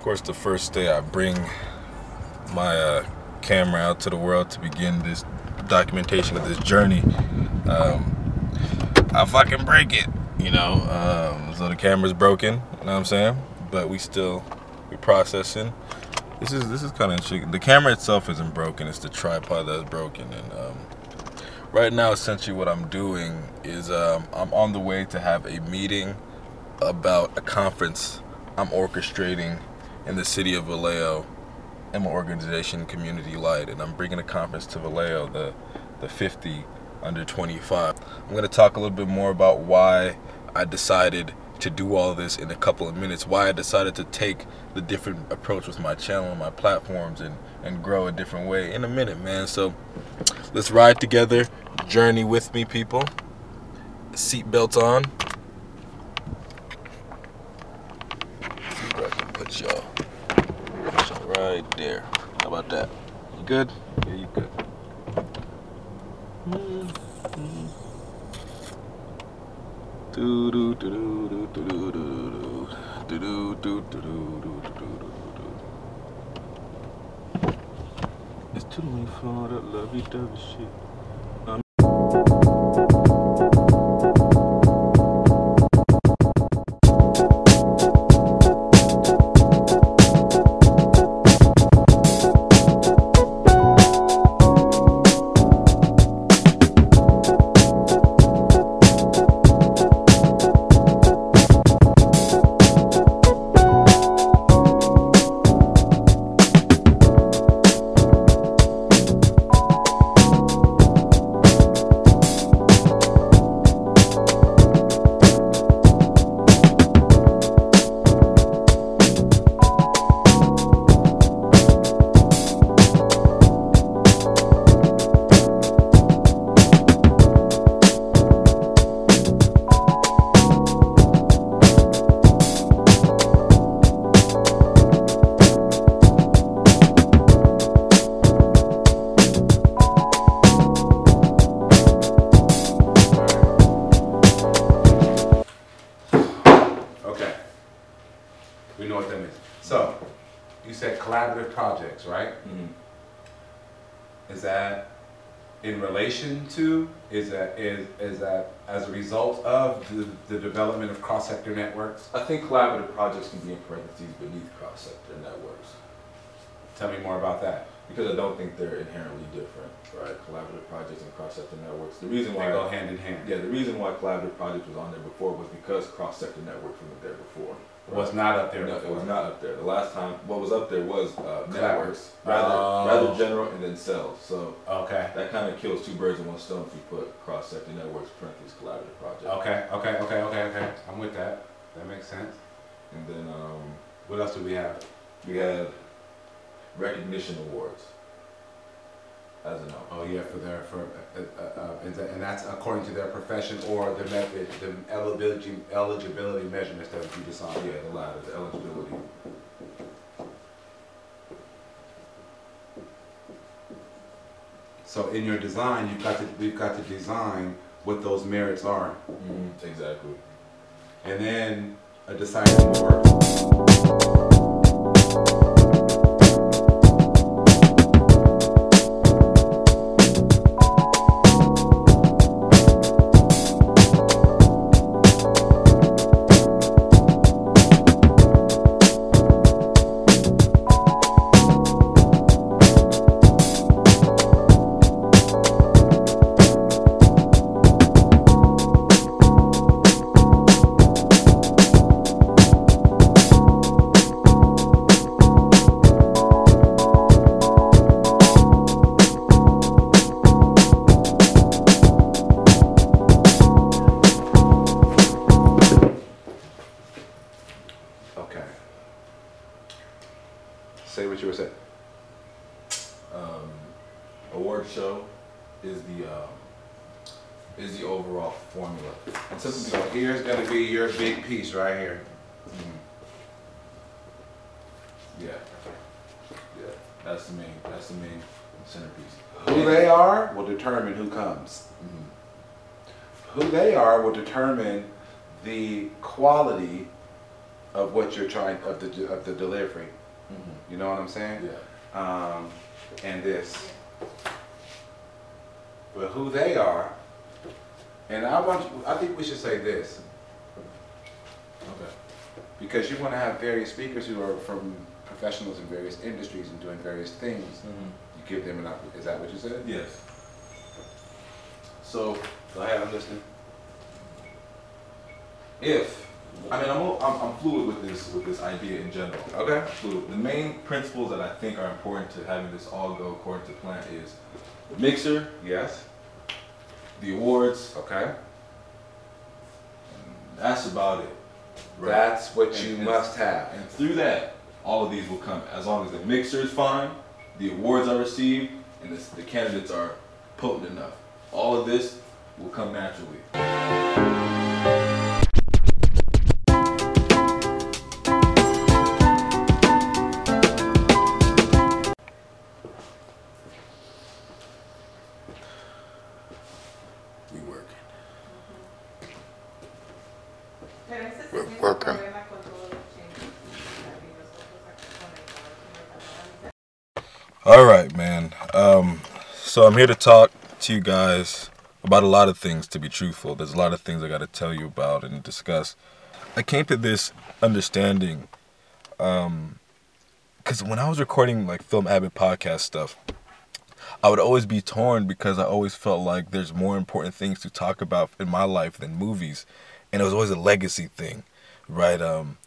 course, the first day I bring my uh, camera out to the world to begin this documentation of this journey, um, I fucking break it, you know. Um, so the camera's broken, you know what I'm saying? But we still we processing. This is this is kind of interesting. The camera itself isn't broken; it's the tripod that's broken. And um, right now, essentially, what I'm doing is um, I'm on the way to have a meeting about a conference I'm orchestrating in the city of Vallejo in my organization Community Light, and I'm bringing a conference to Vallejo, the the 50 under 25. I'm going to talk a little bit more about why I decided to do all this in a couple of minutes. Why I decided to take the different approach with my channel and my platforms and and grow a different way in a minute, man. So let's ride together, journey with me, people. Seatbelts on. See if I can put y'all, put y'all right there. How about that? You good? Yeah, you good. It's too late for that lovey-dovey shit. Mhm. Is that in relation to, is that, is, is that as a result of the, the development of cross-sector networks? I think collaborative projects can be in parentheses beneath cross-sector networks Tell me more about that. because I don't think they're inherently different, right? Collaborative projects and cross-sector networks. The reason why They go hand in hand. yeah, the reason why collaborative projects was on there before was because cross-sector networks weren't there before. Was not up there No, it was not up there. The last time, what was up there was uh, networks, rather Oh. rather general, and then cells. So Okay, that kind of kills two birds with one stone if you put cross-sector networks, parentheses, collaborative project. okay, okay, okay, okay, okay. I'm with that. That makes sense. And then um, What else do we have? we have recognition awards. As a note. Oh, yeah, for their, for, uh, uh, uh, and that- and that's according to their profession or the method, the eligibility, eligibility measurements that you decide. Yeah, the latter, the eligibility. So in your design, you've got to, we've got to design what those merits are. Mm-hmm. Exactly. And then a deciding work. Yeah, yeah, that's the main that's the main centerpiece. Who they are will determine who comes. Mhm. Who they are will determine the quality of what you're trying of the of the delivery. Mm-hmm. You know what I'm saying? Yeah. Um, and this, but who they are, and I want You, I think we should say this Okay. because you want to have various speakers who are from professionals in various industries and doing various things. Mm-hmm. You give them an opportunity. Is that what you said? Yes. So, go ahead, I'm listening. If, I mean, I'm, I'm, I'm fluid with this with this idea in general. Okay. Fluid. The main principles that I think are important to having this all go according to plan is the mixer, Yes. the awards, Okay. that's about it. Right? That's what And- you and- must have. And through that, all of these will come as long as the mixer is fine, the awards are received, and the, the candidates are potent enough. All of this will come naturally. All right, man. Um, so I'm here to talk to you guys about a lot of things. To be truthful, there's a lot of things I got to tell you about and discuss. I came to this understanding because when I was recording like Film Abbott podcast stuff, I would always be torn because I always felt like there's more important things to talk about in my life than movies, and it was always a legacy thing, right? Um,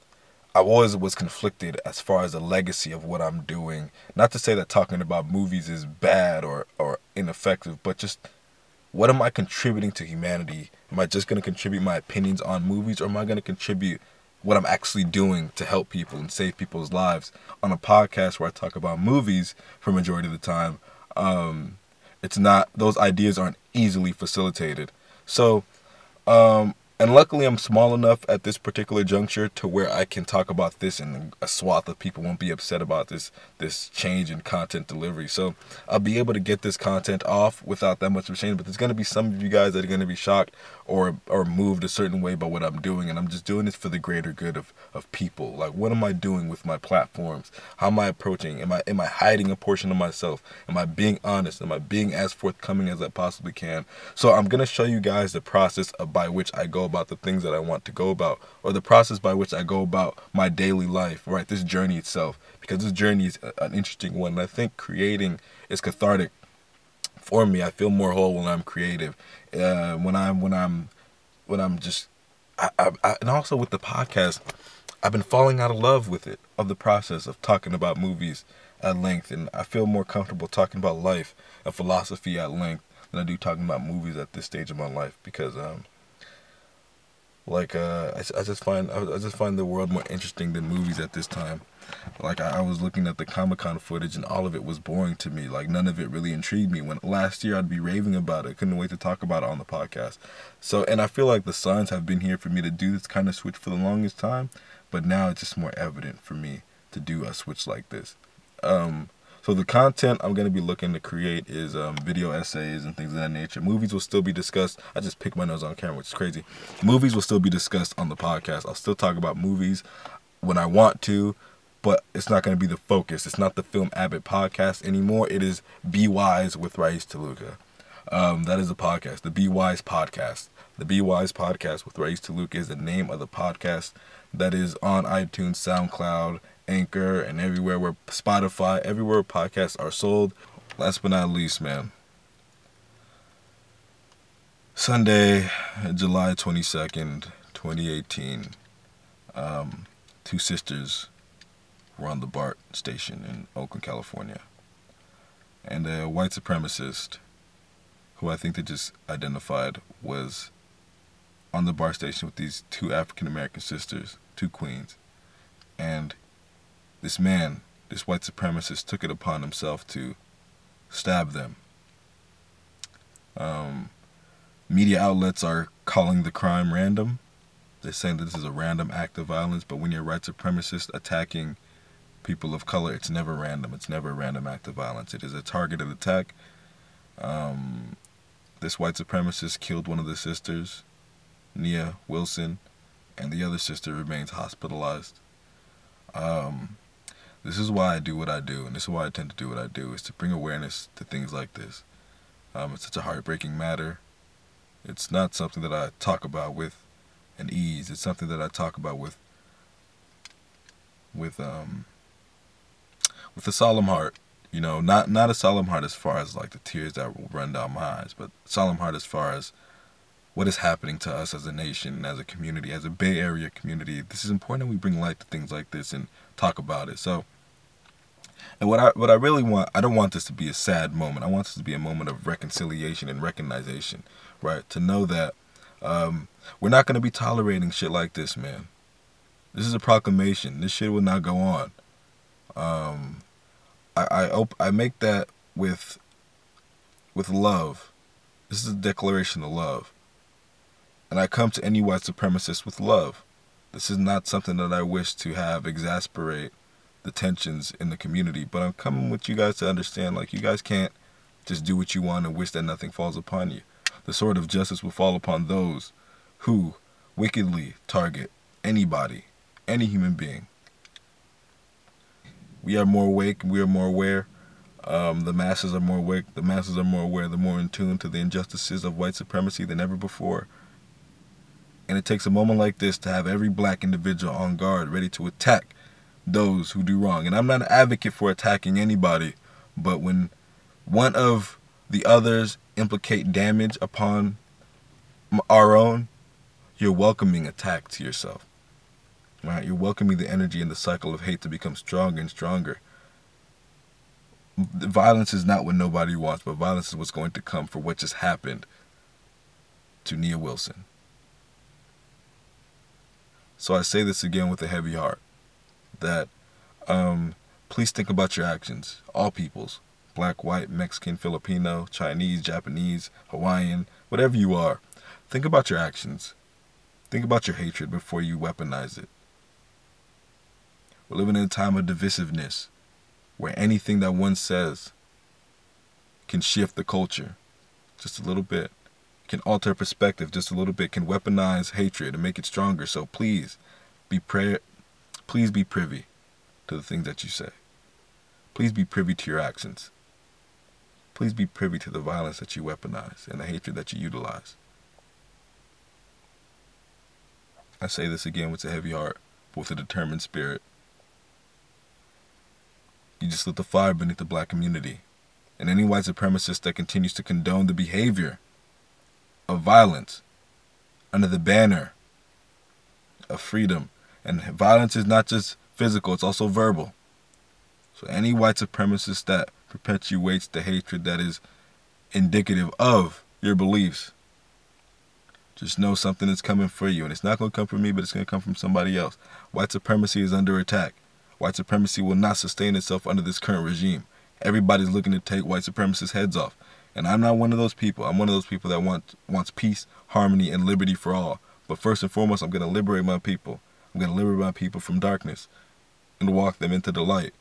I always was conflicted as far as the legacy of what I'm doing. Not to say that talking about movies is bad or, or ineffective, but just what am I contributing to humanity? Am I just going to contribute my opinions on movies or am I going to contribute what I'm actually doing to help people and save people's lives on a podcast where I talk about movies for majority of the time? Um, it's not, those ideas aren't easily facilitated. So, um, and luckily I'm small enough at this particular juncture to where I can talk about this and a swath of people won't be upset about this this change in content delivery. So I'll be able to get this content off without that much of a change. But there's gonna be some of you guys that are gonna be shocked or or moved a certain way by what I'm doing, and I'm just doing this for the greater good of of people. Like what am I doing with my platforms? How am I approaching? Am I am I hiding a portion of myself? Am I being honest? Am I being as forthcoming as I possibly can? So I'm gonna show you guys the process of, by which I go about the things that I want to go about, or the process by which I go about my daily life. Right, this journey itself, because this journey is an interesting one. And I think creating is cathartic for me. I feel more whole when I'm creative. Uh, when I'm when I'm when I'm just I, I, I, and also with the podcast, I've been falling out of love with it of the process of talking about movies at length, and I feel more comfortable talking about life and philosophy at length than I do talking about movies at this stage of my life because um like uh I, I just find I, just find the world more interesting than movies at this time like I, I was looking at the Comic Con footage and all of it was boring to me. Like none of it really intrigued me. When last year I'd be raving about it, couldn't wait to talk about it on the podcast. So and I feel like the signs have been here for me to do this kind of switch for the longest time, but now it's just more evident for me to do a switch like this. Um, so the content I'm gonna be looking to create is um, video essays and things of that nature. Movies will still be discussed. I just picked my nose on camera, which is crazy. Movies will still be discussed on the podcast. I'll still talk about movies when I want to, but it's not going to be the focus. It's not the Film Abbott podcast anymore. It is Be Wise with Rais Taluka. Um, that is a podcast, the Be Wise podcast. The Be Wise podcast with Rais Taluka is the name of the podcast that is on iTunes, SoundCloud, Anchor, and everywhere where Spotify, everywhere podcasts are sold. Last but not least, man. Sunday, July 22nd, 2018. Um, two sisters were on the BART station in Oakland, California. And a white supremacist, who I think they just identified, was on the BART station with these two African American sisters, two queens. And this man, this white supremacist, took it upon himself to stab them. Um, media outlets are calling the crime random. They're saying that this is a random act of violence, but when you're a white supremacist attacking people of color, it's never random. It's never a random act of violence. It is a targeted attack. Um, this white supremacist killed one of the sisters, Nia Wilson, and the other sister remains hospitalized. Um, this is why I do what I do, and this is why I tend to do what I do, is to bring awareness to things like this. Um, it's such a heartbreaking matter. It's not something that I talk about with an ease. It's something that I talk about with with um with a solemn heart. You know, not not a solemn heart as far as like the tears that will run down my eyes, but solemn heart as far as what is happening to us as a nation, as a community, as a Bay Area community. This is important that we bring light to things like this and talk about it. So and what I what I really want, I don't want this to be a sad moment. I want this to be a moment of reconciliation and recognition, right? To know that um, we're not going to be tolerating shit like this, man. This is a proclamation. This shit will not go on. Um, I I, I make that with with love. This is a declaration of love. And I come to any white supremacist with love. This is not something that I wish to have exasperate the tensions in the community. But I'm coming with you guys to understand like you guys can't just do what you want and wish that nothing falls upon you. The sword of justice will fall upon those who wickedly target anybody, any human being. We are more awake, we are more aware. Um, the masses are more awake, the masses are more aware, they're more in tune to the injustices of white supremacy than ever before. And it takes a moment like this to have every black individual on guard, ready to attack those who do wrong. And I'm not an advocate for attacking anybody, but when one of the others implicate damage upon our own, you're welcoming attack to yourself. Right? You're welcoming the energy and the cycle of hate to become stronger and stronger. Violence is not what nobody wants, but violence is what's going to come for what just happened to Nia Wilson. So I say this again with a heavy heart that um, please think about your actions, all peoples black, white, Mexican, Filipino, Chinese, Japanese, Hawaiian, whatever you are. Think about your actions. Think about your hatred before you weaponize it. We're living in a time of divisiveness where anything that one says can shift the culture just a little bit, can alter perspective just a little bit, can weaponize hatred and make it stronger. So please be prayer please be privy to the things that you say. Please be privy to your actions. Please be privy to the violence that you weaponize and the hatred that you utilize. I say this again with a heavy heart, but with a determined spirit. You just lit the fire beneath the black community. And any white supremacist that continues to condone the behavior of violence under the banner of freedom. And violence is not just physical, it's also verbal. So any white supremacist that perpetuates the hatred that is indicative of your beliefs, just know something is coming for you. And it's not going to come from me, but it's going to come from somebody else. White supremacy is under attack. White supremacy will not sustain itself under this current regime. Everybody's looking to take white supremacists' heads off. And I'm not one of those people. I'm one of those people that want, wants peace, harmony, and liberty for all. But first and foremost, I'm going to liberate my people. I'm going to liberate my people from darkness and walk them into the light.